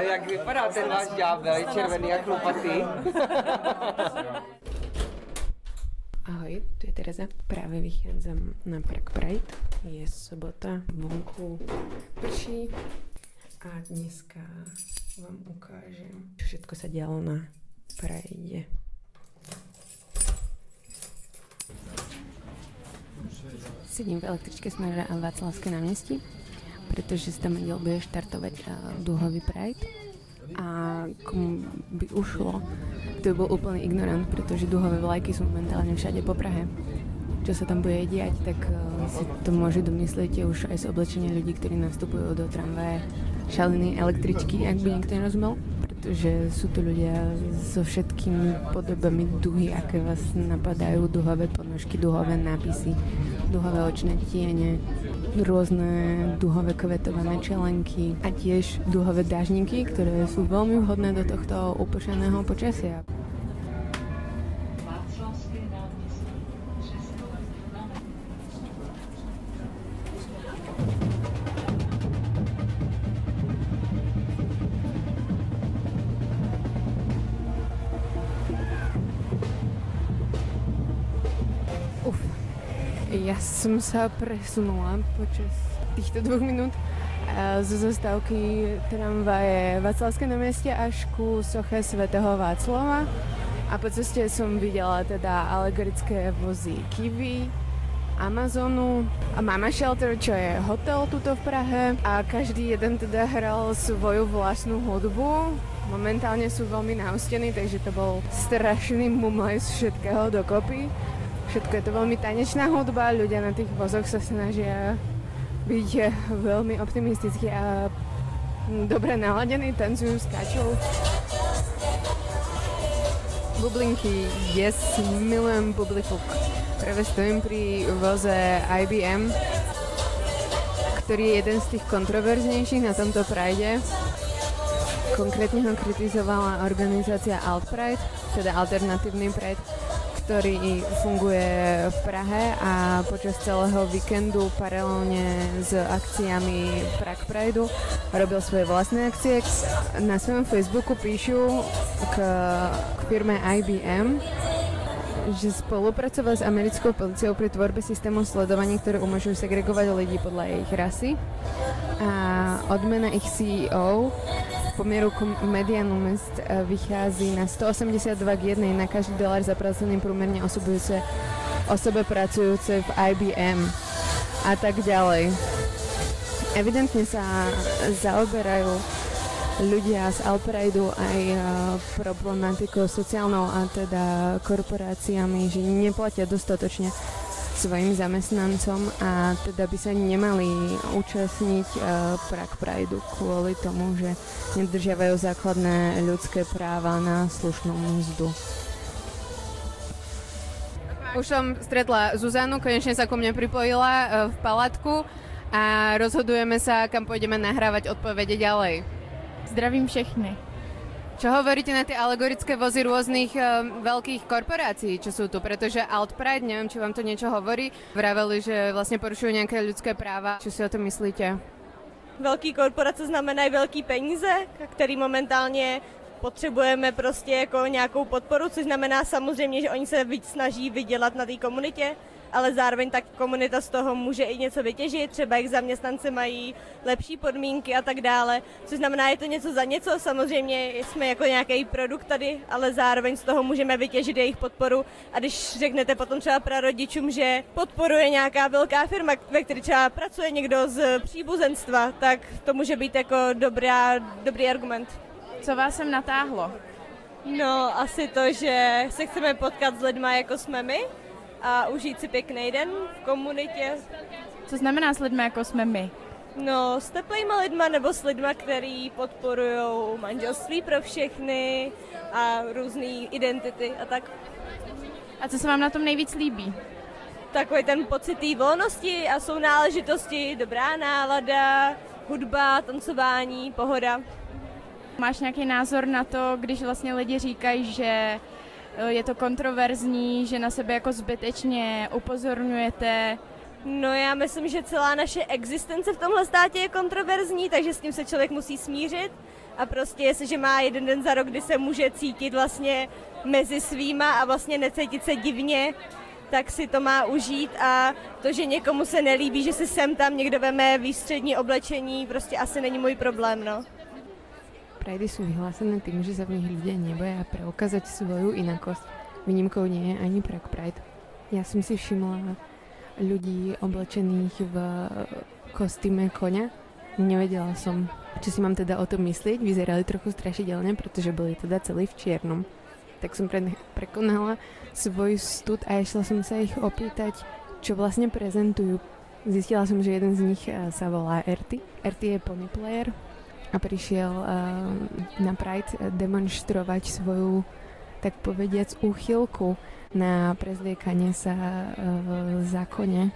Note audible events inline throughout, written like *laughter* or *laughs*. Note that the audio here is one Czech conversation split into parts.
Jak vypadá ten váš ďábel, červený a chlupatý? *laughs* Ahoj, tu je Tereza. Práve vychádzam na Prague Pride. Je sobota, vonku prší a dneska vám ukážem, všetko sa dialo na Pride. Sedím v električke smeře a Václavské náměstí, protože se tam neděl bude štartovat uh, duhový Pride a komu by ušlo, to by byl úplný ignorant, protože duhové vlajky jsou momentálně všade po Prahe. Čo sa tam bude diať, tak uh, si to môže domyslieť už aj z oblečenia ľudí, ktorí nastupujú do tramvaje. Šalené električky, ak by niekto nerozumel, pretože sú to ľudia so všetkými podobami duhy, aké vás napadajú, duhové ponožky, duhové nápisy, duhové očné tiene, rôzne duhové kvetované čelenky a tiež duhové dážniky, ktoré sú veľmi vhodné do tohto upršaného počasia. Ja som sa presunula počas týchto dvoch minút eh, zo zastávky tramvaje Václavské námestie až ku soche svätého Václava. A po ceste som videla teda alegorické vozy Kiwi, Amazonu a Mama Shelter, čo je hotel tuto v Prahe. A každý jeden teda hral svoju vlastnú hudbu. Momentálne sú veľmi naustení, takže to bol strašný mumlej z všetkého dokopy. Všetko je to veľmi tanečná hudba, ľudia na tých vozoch sa snažia byť eh, veľmi optimistickí a mm, dobre naladení, tancujú, skáču. Bublinky, yes, milujem bublifuk. Práve stojím pri voze IBM, ktorý je jeden z tých kontroverznejších na tomto Pride. Konkrétne ho kritizovala organizácia Alt Pride, teda alternatívny Pride, ktorý funguje v Prahe a počas celého víkendu paralelne s akciami Prague Prideu robil svoje vlastné akcie. Na svojom Facebooku píšu k, k firme IBM, že spolupracoval s americkou policiou pri tvorbe systému sledovaní, ktoré umožňujú segregovať ľudí podľa ich rasy. A odmena ich CEO poměru k medianu mest eh, vychází na 182 k 1 na každý dolar zaplacený průměrně osobujúce, osobe pracujúce v IBM a tak ďalej. Evidentne sa zaoberajú ľudia z Alprideu aj eh, problematikou sociálnou a teda korporáciami, že neplatia dostatočne svojim zamestnancom a teda by sa nemali účastniť uh, Prague Prideu kvôli tomu, že nedržiavajú základné ľudské práva na slušnú mzdu. Už som stretla Zuzanu, konečne sa ku mne pripojila uh, v palatku a rozhodujeme sa, kam pôjdeme nahrávať odpovede ďalej. Zdravím všechny. Čo hovoríte na tie alegorické vozy rôznych um, veľkých korporácií, čo sú tu? Pretože Alt Pride, neviem, či vám to niečo hovorí, vraveli, že vlastne porušujú nejaké ľudské práva. Čo si o tom myslíte? Velký korporace znamenají velký peníze, který momentálně potřebujeme prostě jako nějakou podporu, což znamená samozřejmě, že oni se víc snaží vydělat na té komunitě, ale zároveň tak komunita z toho může i něco vytěžit, třeba jejich zaměstnanci mají lepší podmínky a tak dále, což znamená, je to něco za něco, samozřejmě jsme jako nějaký produkt tady, ale zároveň z toho můžeme vytěžit jejich podporu a když řeknete potom třeba prarodičům, že podporuje nějaká velká firma, ve které třeba pracuje někdo z příbuzenstva, tak to může být jako dobrá, dobrý argument. Co vás sem natáhlo? No, asi to, že se chceme potkat s lidma, jako jsme my a užít si pěkný den v komunitě. Co znamená s lidmi, jako jsme my? No, s teplýma lidma nebo s lidma, který podporují manželství pro všechny a různé identity a tak. A co se vám na tom nejvíc líbí? Takový ten pocit té volnosti a jsou náležitosti, dobrá nálada, hudba, tancování, pohoda. Máš nějaký názor na to, když vlastně lidi říkají, že je to kontroverzní, že na sebe jako zbytečně upozorňujete? No já myslím, že celá naše existence v tomhle státě je kontroverzní, takže s tím se člověk musí smířit a prostě jestliže má jeden den za rok, kdy se může cítit vlastně mezi svýma a vlastně necítit se divně, tak si to má užít a to, že někomu se nelíbí, že si sem tam někdo veme výstřední oblečení, prostě asi není můj problém, no. Pridey sú vyhlásené tým, že sa v nich ľudia neboja preukázať svoju inakosť. Výnimkou nie je ani Prague Pride. Ja som si všimla ľudí oblečených v kostýme koňa. Nevedela som, čo si mám teda o tom myslieť. Vyzerali trochu strašidelne, pretože boli teda celí v čiernom. Tak som pre, prekonala svoj stud a išla som sa ich opýtať, čo vlastne prezentujú. Zistila som, že jeden z nich eh, sa volá Erty. Erty je pony player, a prišiel uh, na Pride demonstrovať svoju, tak povediac, úchylku na prezliekanie sa uh, zákone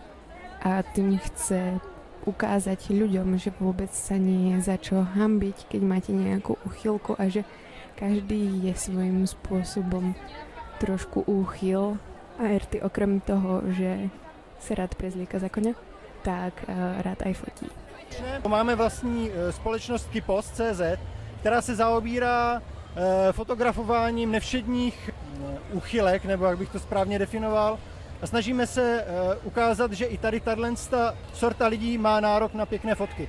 a tým chce ukázať ľuďom, že vôbec sa nie je za čo hambiť, keď máte nejakú úchylku a že každý je svojím spôsobom trošku úchyl a Erty okrem toho, že se rád prezlíka za koně, tak rád aj fotí. Máme vlastní eh, společnost Kypos.cz, která se zaobírá eh, fotografováním nevšedních eh, úchylek, nebo jak bych to správně definoval. A snažíme se ukázat, že i tady tato sorta lidí má nárok na pěkné fotky.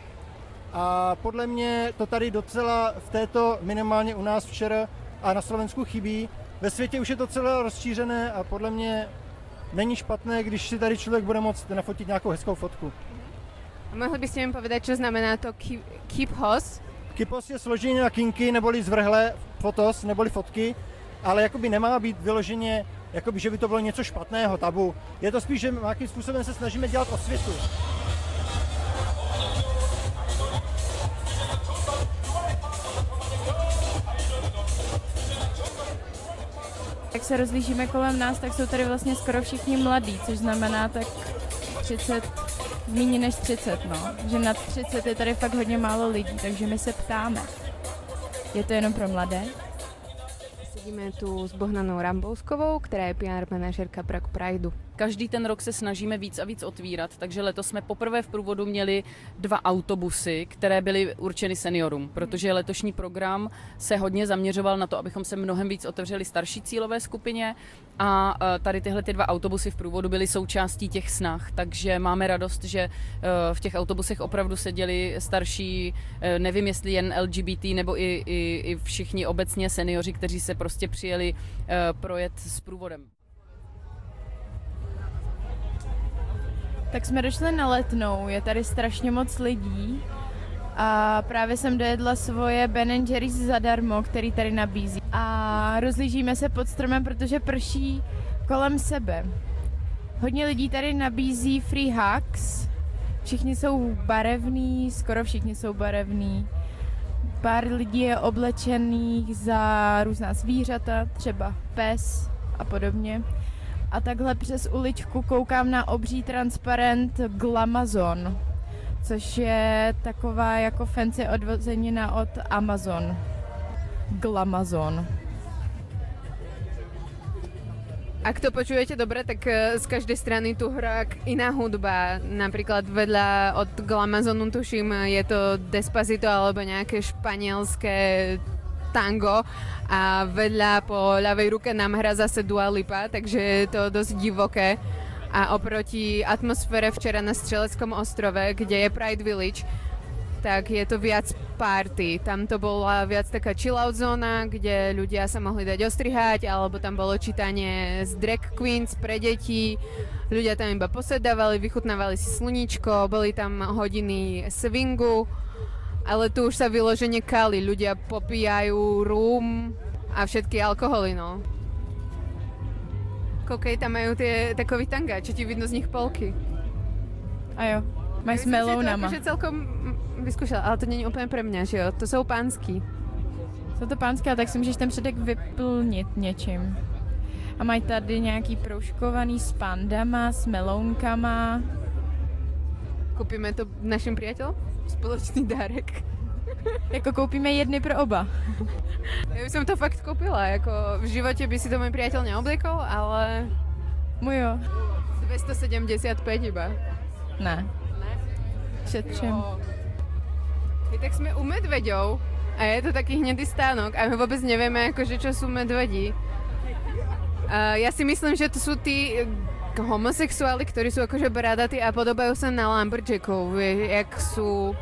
A podle mě to tady docela v této, minimálně u nás včera a na Slovensku chybí. Ve světě už je to celé rozšířené a podle mě není špatné, když si tady člověk bude moct nafotit nějakou hezkou fotku. Mohli by ste mi povedať, čo znamená to keep, keep hos? Kypos je složený na kinky neboli zvrhlé fotos neboli fotky, ale jakoby nemá být vyloženě, jakoby, že by to bylo něco špatného, tabu. Je to spíš, že nějakým způsobem se snažíme dělat osvětu. Jak se rozlížíme kolem nás, tak jsou tady vlastně skoro všichni mladí, což znamená tak 30 méně než 30, no. Že nad 30 je tady fakt hodně málo lidí, takže my se ptáme. Je to jenom pro mladé? Sedíme tu s Bohnanou Rambouskovou, která je PR manažerka Prague Prideu. Každý ten rok se snažíme víc a víc otvírat, takže letos jsme poprvé v průvodu měli dva autobusy, které byly určeny seniorům, protože letošní program se hodně zaměřoval na to, abychom se mnohem víc otevřeli starší cílové skupině a e, tady tyhle ty dva autobusy v průvodu byly součástí těch snah, takže máme radost, že e, v těch autobusech opravdu seděli starší, e, nevím jestli jen LGBT nebo i, i, i všichni obecně seniori, kteří se prostě přijeli projet s průvodem. Tak jsme došli na letnou, je tady strašně moc lidí a právě jsem dojedla svoje Ben Jerry's zadarmo, který tady nabízí. A rozlížíme se pod stromem, protože prší kolem sebe. Hodně lidí tady nabízí free hugs. Všichni jsou barevní, skoro všichni jsou barevní. Pár lidí je oblečených za různá zvířata, třeba pes a podobně a takhle přes uličku koukám na obří transparent Glamazon, což je taková jako fancy odvozenina od Amazon. Glamazon. Ak to počujete dobre, tak eh, z každej strany tu hrá iná hudba. Napríklad vedľa od Glamazonu tuším je to Despacito alebo nejaké španielské tango a vedľa po ľavej ruke nám hra zase Dua Lipa, takže je to dosť divoké. A oproti atmosfére včera na Střeleckom ostrove, kde je Pride Village, tak je to viac party. Tam to bola viac taká chill-out zóna, kde ľudia sa mohli dať ostrihať, alebo tam bolo čítanie z drag queens pre deti. Ľudia tam iba posedávali, vychutnávali si sluníčko, boli tam hodiny swingu, ale tu už sa vyložene kali, ľudia popíjajú rum a všetky alkoholy, no. Kokej, tam majú tie takový tanga, čo ti vidno z nich polky. A jo, mají s melounama. to celkom vyskúšala, ale to není úplně pre mňa, že jo? To jsou pánský. Jsou to pánské, ale tak si můžeš ten předek vyplnit něčím. A mají tady nějaký proužkovaný s pandama, s melounkama. Kupíme to našim priateľom? Spoločný dárek. *laughs* jako koupíme jedny pro oba. Já bych to fakt koupila, jako v životě by si to můj přítel neobliekol, ale... Můj jo. 275 iba. Ne. Ne? Šetřím. I tak jsme u medveďov a je to taký hnedý stánok a my vôbec nevieme, akože, čo sú medvedí. Uh, ja si myslím, že to tí eh, homosexuáli, ktorí sú akože bradatí a podobajú sa na lumberjackov, vie, jak sú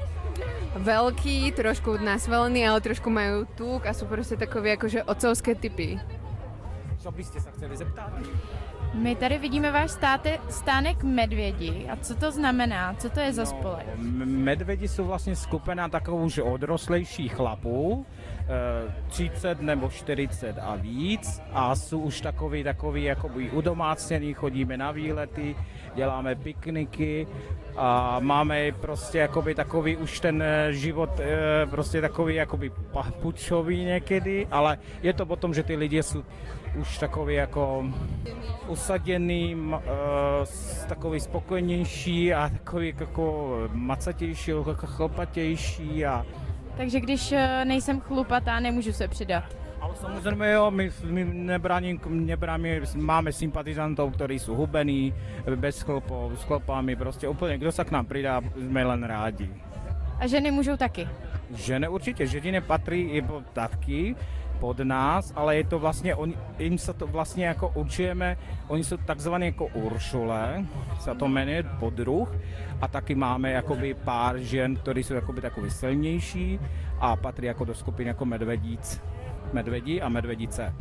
veľkí, trošku nasvalení, ale trošku majú tuk a sú proste takové akože otcovské typy. Co byste se chtěli zeptat? My tady vidíme váš státe, stánek Medvědi. A co to znamená? Co to je za spolek? M- Medvědi jsou vlastně skupina takovou už odrostlejších chlapů, 30 nebo 40 a víc a jsou už takový, takový jakoby udomácněný, chodíme na výlety, děláme pikniky a máme prostě jakoby takový už ten eh, život eh, prostě takový jakoby papučový někdy, ale je to potom, že ty lidi jsou už takový jako usaděný, eh, takový spokojnější a takový jako macatější, chlpatější a Takže když eh, nejsem chlupatá, nemůžu se přidat. ale samozřejmě jo, my, my nebraním, nebraním, máme sympatizantů, kteří jsou hubený, bez chlpov, s chlpami, prostě úplně, kdo se k nám přidá, jsme len rádi. A ženy můžou taky. Ženy určitě, ženy patří i po- taky pod nás, ale je to vlastně, on, jim se to vlastně jako určujeme, oni jsou takzvané jako Uršule, se to jmenuje podruh, a taky máme jakoby pár žen, které jsou jakoby takový silnější a patří jako do skupiny jako medvedíc, medvedí a medvedice.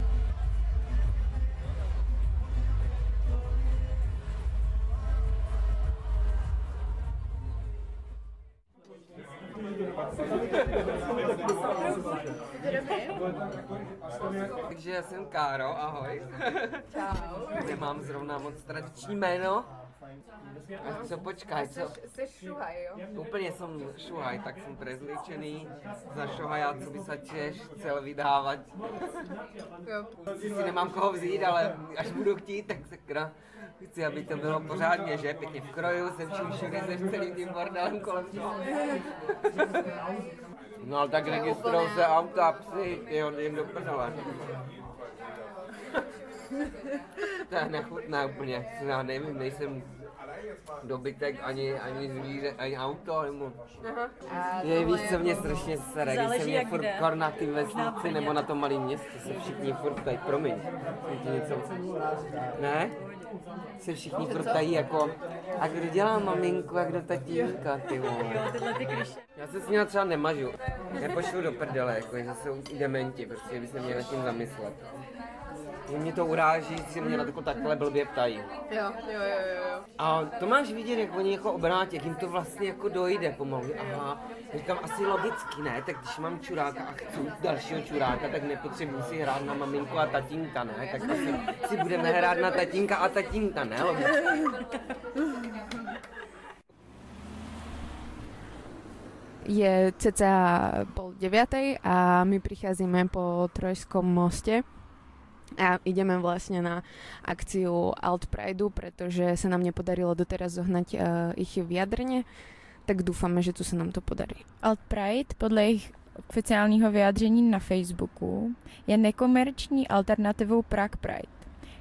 Takže já jsem Káro, ahoj. Čau. Nemám zrovna moc tradiční jméno. A co počkaj, co? Jsi šuhaj, jo? Úplně jsem šuhaj, tak jsem prezličený za šuhaja, co by se Češ chcel vydávat. jo. Si nemám koho vzít, ale až budu chtít, tak sakra. Chci, aby to bylo pořádně, že? Pěkně v kroju, se vším všude, se celým tím bordelem kolem. No ale tak registrují se auta a psy, ty jdem do prdele. To je nechutné úplně, já nevím, nejsem dobytek, ani, ani zvíře, ani auto, nebo... Je, víš, co mě strašně sere, když se mě furt kor na ty vesnici nebo na tom malém městě, se všichni furt ptají, promiň, ti něco... Ne? Se všichni furt ptají jako, a kdo dělá maminku a kdo tatínka, ty vole. Já se s nimi třeba nemažu, nepošlu do prdele, jako, že jsou dementi, prostě by se měli nad tím zamyslet. Mě to uráží, že si mě na to takhle blbě ptají. Jo, jo, jo, jo. A to máš vidět, jak oni jako obrátí, jak jim to vlastně jako dojde pomalu. Aha, říkám asi logicky, ne? Tak když mám čuráka a chci dalšího čuráka, tak nepotřebuji si hrát na maminku a tatínka, ne? Tak asi si budeme hrát na tatínka a tatínka, ne? Logicky. Je cca pol deviatej a my prichádzame po Trojskom moste a ideme vlastne na akciu Alt Prideu, pretože sa nám nepodarilo doteraz zohnať uh, ich vyjadrenie, tak dúfame, že tu sa nám to podarí. Alt Pride podle jejich oficiálního vyjádření na Facebooku je nekomerční alternativou Prague Pride.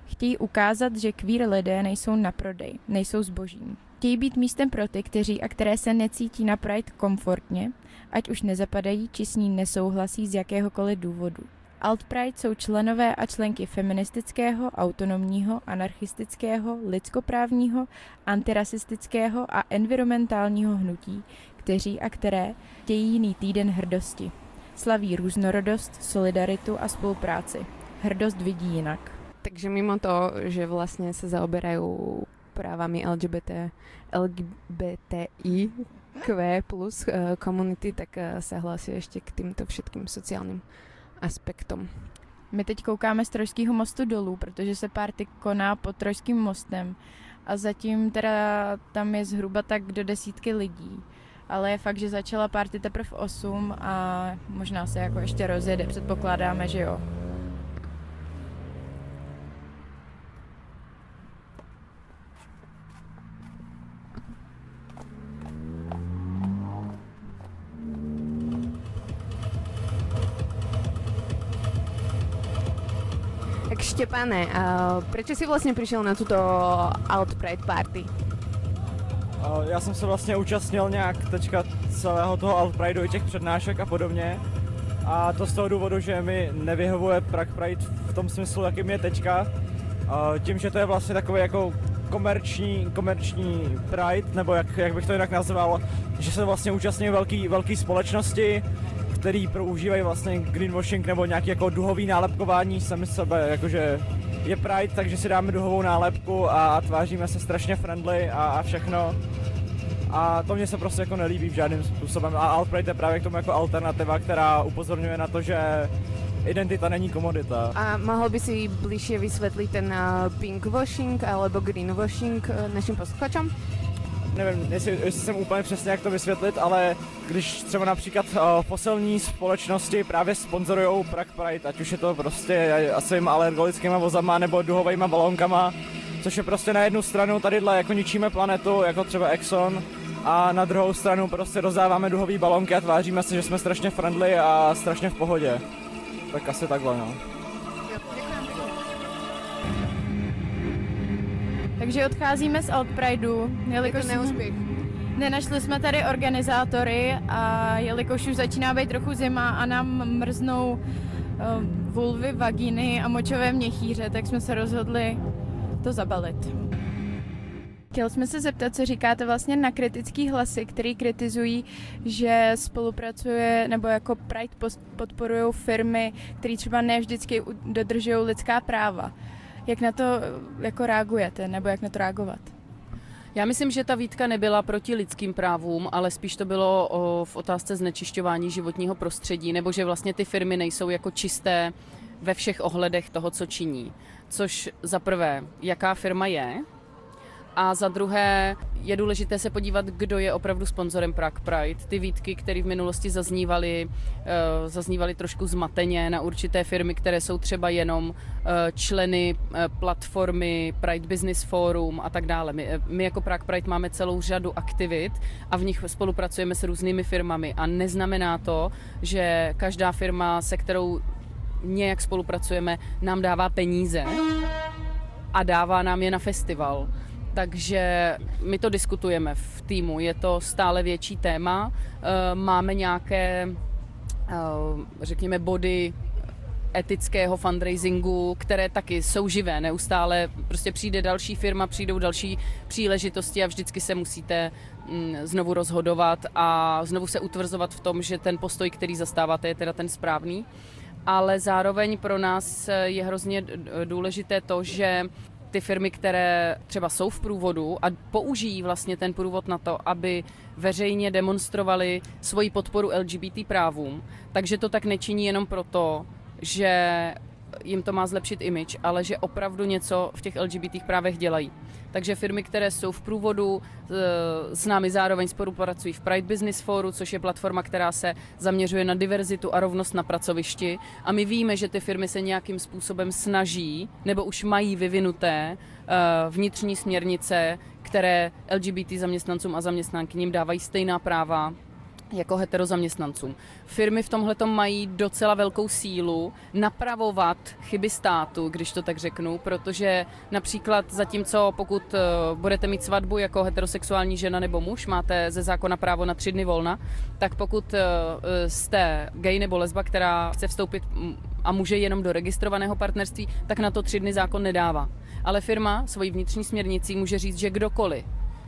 Chtějí ukázat, že queer lidé nejsou na prodej, nejsou zbožím. Chtějí být místem pro ty, kteří a které se necítí na Pride komfortně, ať už nezapadají či s ní nesouhlasí z jakéhokoliv důvodu. Alt Pride jsou členové a členky feministického, autonomního, anarchistického, lidskoprávního, antirasistického a environmentálního hnutí, kteří a které chtějí jiný týden hrdosti. Slaví různorodost, solidaritu a spolupráci. Hrdost vidí jinak. Takže mimo to, že vlastne sa zaoberajú právami LGBT, LGBTI Q plus eh, komunity, tak eh, sa hlásia ešte k týmto všetkým sociálnym aspektom. My teď koukáme z Trojského mostu dolů, protože se párty koná pod Trojským mostem a zatím teda tam je zhruba tak do desítky lidí. Ale je fakt, že začala párty teprve 8 a možná se jako ještě rozjede, předpokládáme, že jo. Štepane, uh, prečo si vlastne prišiel na túto Alt Pride party? A Já jsem se vlastně účastnil nějak teďka celého toho Alt Prideu i těch přednášek a podobně. A to z toho důvodu, že mi nevyhovuje Prague Pride v tom smyslu, jakým je teďka. Tím, že to je vlastně takový jako komerční, komerční Pride, nebo jak, jak bych to jinak nazval, že se vlastně účastní velký, velký společnosti, který používají vlastně greenwashing nebo nějaký jako duhový nálepkování sami sebe, jakože je Pride, takže si dáme duhovou nálepku a tváříme se strašně friendly a, a všechno. A to mě se prostě jako nelíbí v žádným způsobem. A Alt-Pride je právě k tomu jako alternativa, která upozorňuje na to, že identita není komodita. A mohl by si blíže vysvětlit ten eh, pinkwashing alebo greenwashing eh, našim posluchačům? Nevím, jestli, jestli jsem úplně přesně jak to vysvětlit, ale když třeba například uh, fosilní společnosti právě sponzorují Prague Pride, ať už je to prostě svým alergolickýma vozama nebo duhovými balónkama, což je prostě na jednu stranu tadyhle jako ničíme planetu, jako třeba Exxon, a na druhou stranu prostě rozdáváme duhové balonky a tváříme se, že jsme strašně friendly a strašně v pohodě. Tak asi takhle, no. Takže odcházíme z Alt Prideu, jelikož neúspěch. Nenašli jsme tady organizátory a jelikož už začíná být trochu zima a nám mrznou uh, vulvy, vagíny a močové měchýře, tak jsme se rozhodli to zabalit. Chtěl jsme se zeptat, co říkáte vlastně na kritický hlasy, který kritizují, že spolupracuje nebo jako Pride podporují firmy, které třeba ne vždycky dodržují lidská práva. Jak na to jako reagujete, nebo jak na to reagovat? Já myslím, že ta výtka nebyla proti lidským právům, ale spíš to bylo o, v otázce znečišťování životního prostředí, nebo že vlastně ty firmy nejsou jako čisté ve všech ohledech toho, co činí. Což za prvé, jaká firma je, a za druhé je důležité se podívat, kdo je opravdu sponzorem Prague Pride. Ty výtky, které v minulosti zaznívaly, eh, zaznívaly trošku zmateně na určité firmy, které jsou třeba jenom eh, členy eh, platformy Pride Business Forum a tak dále. My, my jako Prague Pride máme celou řadu aktivit a v nich spolupracujeme s různými firmami a neznamená to, že každá firma, se kterou nějak spolupracujeme, nám dává peníze a dává nám je na festival takže my to diskutujeme v týmu, je to stále větší téma. Eh, máme nějaké, eh, řekněme, body etického fundraisingu, které taky jsou živé, neustále prostě přijde další firma, přijdou další příležitosti a vždycky se musíte mm, znovu rozhodovat a znovu se utvrzovat v tom, že ten postoj, který zastáváte, je teda ten správný. Ale zároveň pro nás je hrozně důležité to, že ty firmy, které třeba jsou v průvodu a použijí vlastně ten průvod na to, aby veřejně demonstrovali svoji podporu LGBT právům, takže to tak nečiní jenom proto, že jim to má zlepšit image, ale že opravdu něco v těch LGBT právech dělají. Takže firmy, které jsou v průvodu, e, s námi zároveň spolupracují v Pride Business Foru, což je platforma, která se zaměřuje na diverzitu a rovnost na pracovišti. A my víme, že ty firmy se nějakým způsobem snaží nebo už mají vyvinuté e, vnitřní směrnice, které LGBT zaměstnancům a zaměstnankyním dávají stejná práva jako heterozaměstnancům. Firmy v tomhle mají docela velkou sílu napravovat chyby státu, když to tak řeknu, protože například zatímco pokud eh, budete mít svatbu jako heterosexuální žena nebo muž, máte ze zákona právo na tři dny volna, tak pokud eh, jste gay nebo lesba, která chce vstoupit a může jenom do registrovaného partnerství, tak na to tři dny zákon nedává. Ale firma svojí vnitřní směrnicí může říct, že kdokoliv,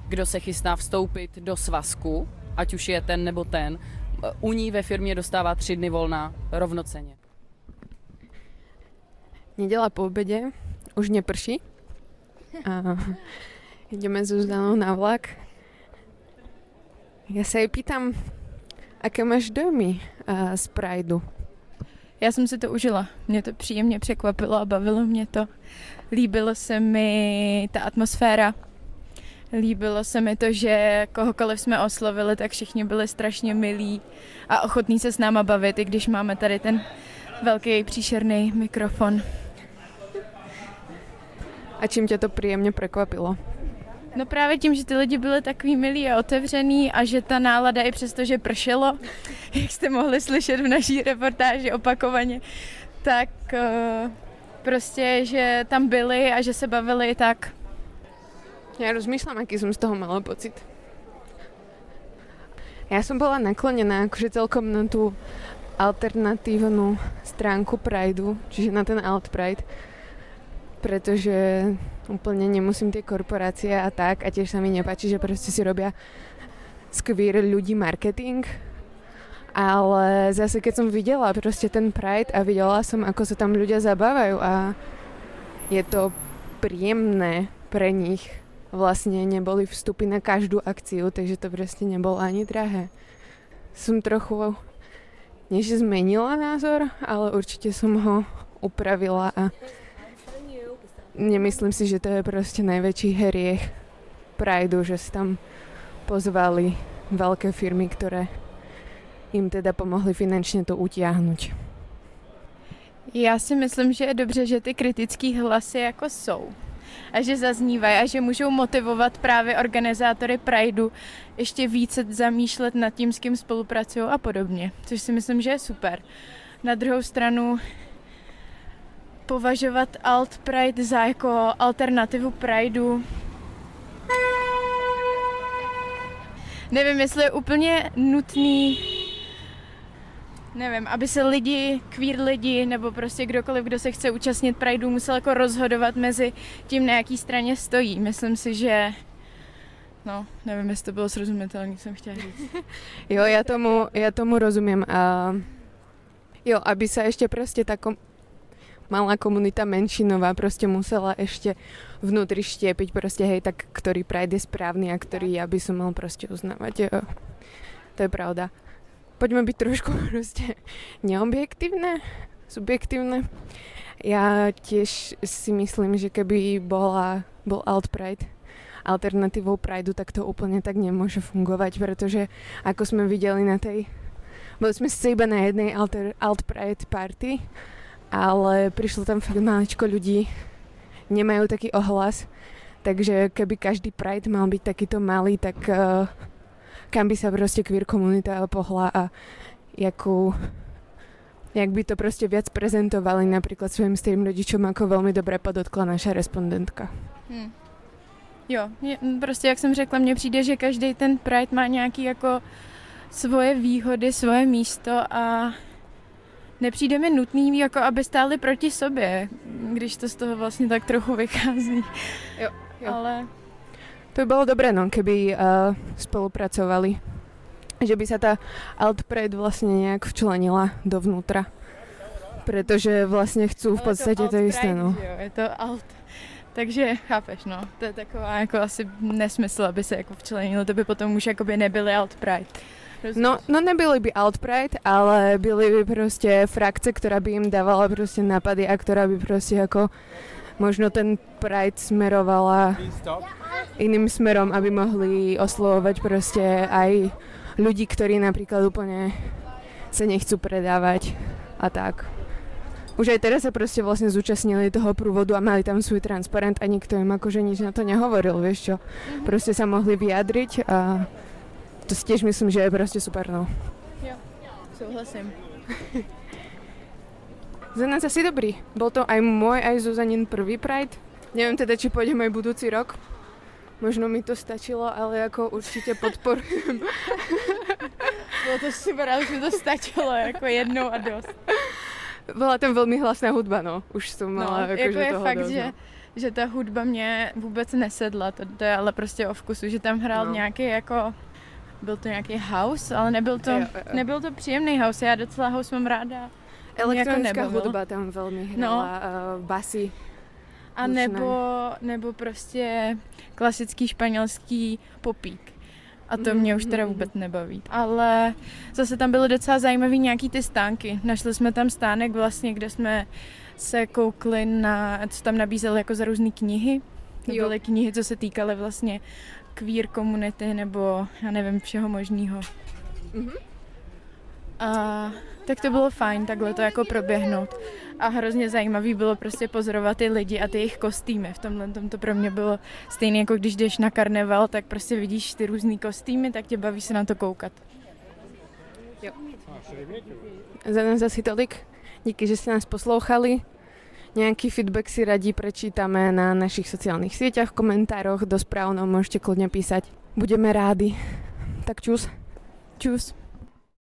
kdo se chystá vstoupit do svazku, ať už je ten nebo ten, u ní ve firmě dostává tři dny volna rovnoceně. Nedělá po obědě, už neprší. A jdeme s Zuzdanou na vlak. Já se jej pýtam, aké máš dojmy z Prideu? Já jsem si to užila. Mě to příjemně překvapilo a bavilo mě to. Líbilo se mi ta atmosféra, Líbilo se mi to, že kohokoliv jsme oslovili, tak všichni byli strašně milí a ochotní se s náma bavit, i když máme tady ten velký příšerný mikrofon. A čím tě to příjemně překvapilo? No právě tím, že ty lidi byli takový milí a otevřený a že ta nálada i přesto, že pršelo, *laughs* jak jste mohli slyšet v naší reportáži opakovaně, tak uh, prostě, že tam byli a že se bavili tak Ja rozmýšľam, aký som z toho mala pocit. Ja som bola naklonená akože celkom na tú alternatívnu stránku Prideu, čiže na ten Alt Pride, pretože úplne nemusím tie korporácie a tak a tiež sa mi nepáči, že proste si robia skvír ľudí marketing, ale zase keď som videla proste ten Pride a videla som, ako sa tam ľudia zabávajú a je to príjemné pre nich. Vlastne neboli vstupy na každú akciu, takže to proste nebolo ani drahé. Som trochu, než zmenila názor, ale určite som ho upravila a nemyslím si, že to je proste najväčší heriech Prideu, že si tam pozvali veľké firmy, ktoré im teda pomohli finančně to utiahnuť. Já si myslím, že je dobře, že ty kritické hlasy jako jsou a že zaznívají a že můžou motivovat právě organizátory Prideu ještě více zamýšlet nad tím, s kým spolupracují a podobně, což si myslím, že je super. Na druhou stranu považovat Alt Pride za jako alternativu Prideu nevím, jestli je úplně nutný nevím, aby se lidi, queer lidi, nebo prostě kdokoliv, kdo se chce účastnit Prideu, musel jako rozhodovat mezi tím, na jaký straně stojí. Myslím si, že No, nevím, jestli to bylo srozumitelné, jsem chtěla říct. *laughs* jo, já tomu, já tomu rozumím. A jo, aby se ještě prostě ta kom- malá komunita menšinová prostě musela ještě vnútri štiepiť prostě hej, tak ktorý Pride je správny a ktorý ja by som mal prostě uznávať. Jo. To je pravda poďme byť trošku *laughs* proste neobjektívne, subjektívne. Ja tiež si myslím, že keby bola, bol Alt Pride alternatívou Prideu, tak to úplne tak nemôže fungovať, pretože ako sme videli na tej... Boli sme si iba na jednej Alt Pride party, ale prišlo tam fakt maličko ľudí, nemajú taký ohlas, takže keby každý Pride mal byť takýto malý, tak uh, kam by sa proste queer komunita pohla a jakú jak by to prostě viac prezentovali například svým starým rodičům, jako velmi dobré podotkla naša respondentka. Hmm. Jo, je, prostě jak jsem řekla, mně přijde, že každý ten Pride má nějaký jako svoje výhody, svoje místo a nepřijde mi nutný, jako aby stáli proti sobě, když to z toho vlastně tak trochu vychází. Jo, jo. Ale to by bolo dobré, no, keby uh, spolupracovali. Že by sa tá Altpred vlastne nejak včlenila dovnútra. Protože vlastně chcú v podstatě to, to isté, no. Jo, je to alt. Takže chápeš, no, to je taková jako asi nesmysl, aby se jako včlenilo, to by potom už jakoby nebyly alt pride. No, no nebyly by alt pride, ale byly by prostě frakce, která by jim dávala prostě nápady a která by prostě jako možno ten pride smerovala iným smerom, aby mohli oslovovať proste aj ľudí, ktorí napríklad úplne sa nechcú predávať a tak. Už aj teraz sa proste vlastne zúčastnili toho prúvodu a mali tam svoj transparent a nikto im akože nič na to nehovoril, vieš čo. Mm-hmm. Proste sa mohli vyjadriť a to si tiež myslím, že je proste super, no. Jo, souhlasím. *laughs* Za nás asi dobrý. Bol to aj môj, aj Zuzanin prvý Pride. Neviem teda, či pôjdem aj budúci rok. Možno mi to stačilo, ale jako určitě podporujem. *laughs* Bylo to super, ale mi to stačilo jako jednou a dost. Byla tam velmi hlasná hudba, no. Už jsem mala no, jako, jako že je toho fakt, dost, že, no. že ta hudba mě vůbec nesedla, to, to je ale prostě o vkusu, že tam hrál no. nějaký jako byl to nějaký house, ale nebyl to, jo, jo. nebyl to příjemný house, já docela house mám ráda. Elektronická jako hudba tam velmi hrála, no. uh, basy. A nebo, nebo prostě klasický španělský popík. A to mě už teda vůbec nebaví. Ale zase tam byly docela zajímavé nějaký ty stánky. Našli jsme tam stánek vlastně, kde jsme se koukli na, co tam nabízeli jako za různé knihy. To byly knihy, co se týkaly vlastně queer komunity nebo já nevím, všeho možného. Mm-hmm. A tak to bylo fajn takhle to jako proběhnout. A hrozně zajímavý bylo prostě pozorovat ty lidi a ty jejich kostýmy. V tomhle tom to pro mě bylo stejné jako když jdeš na karneval, tak prostě vidíš ty různý kostýmy, tak tě baví se na to koukat. Jo. Za nás asi tolik. Díky, že jste nás poslouchali. Nějaký feedback si radí prečítame na našich sociálních sieťach, v komentároch, do správ nám môžete kľudne písať. Budeme rádi. Tak čus. Čus.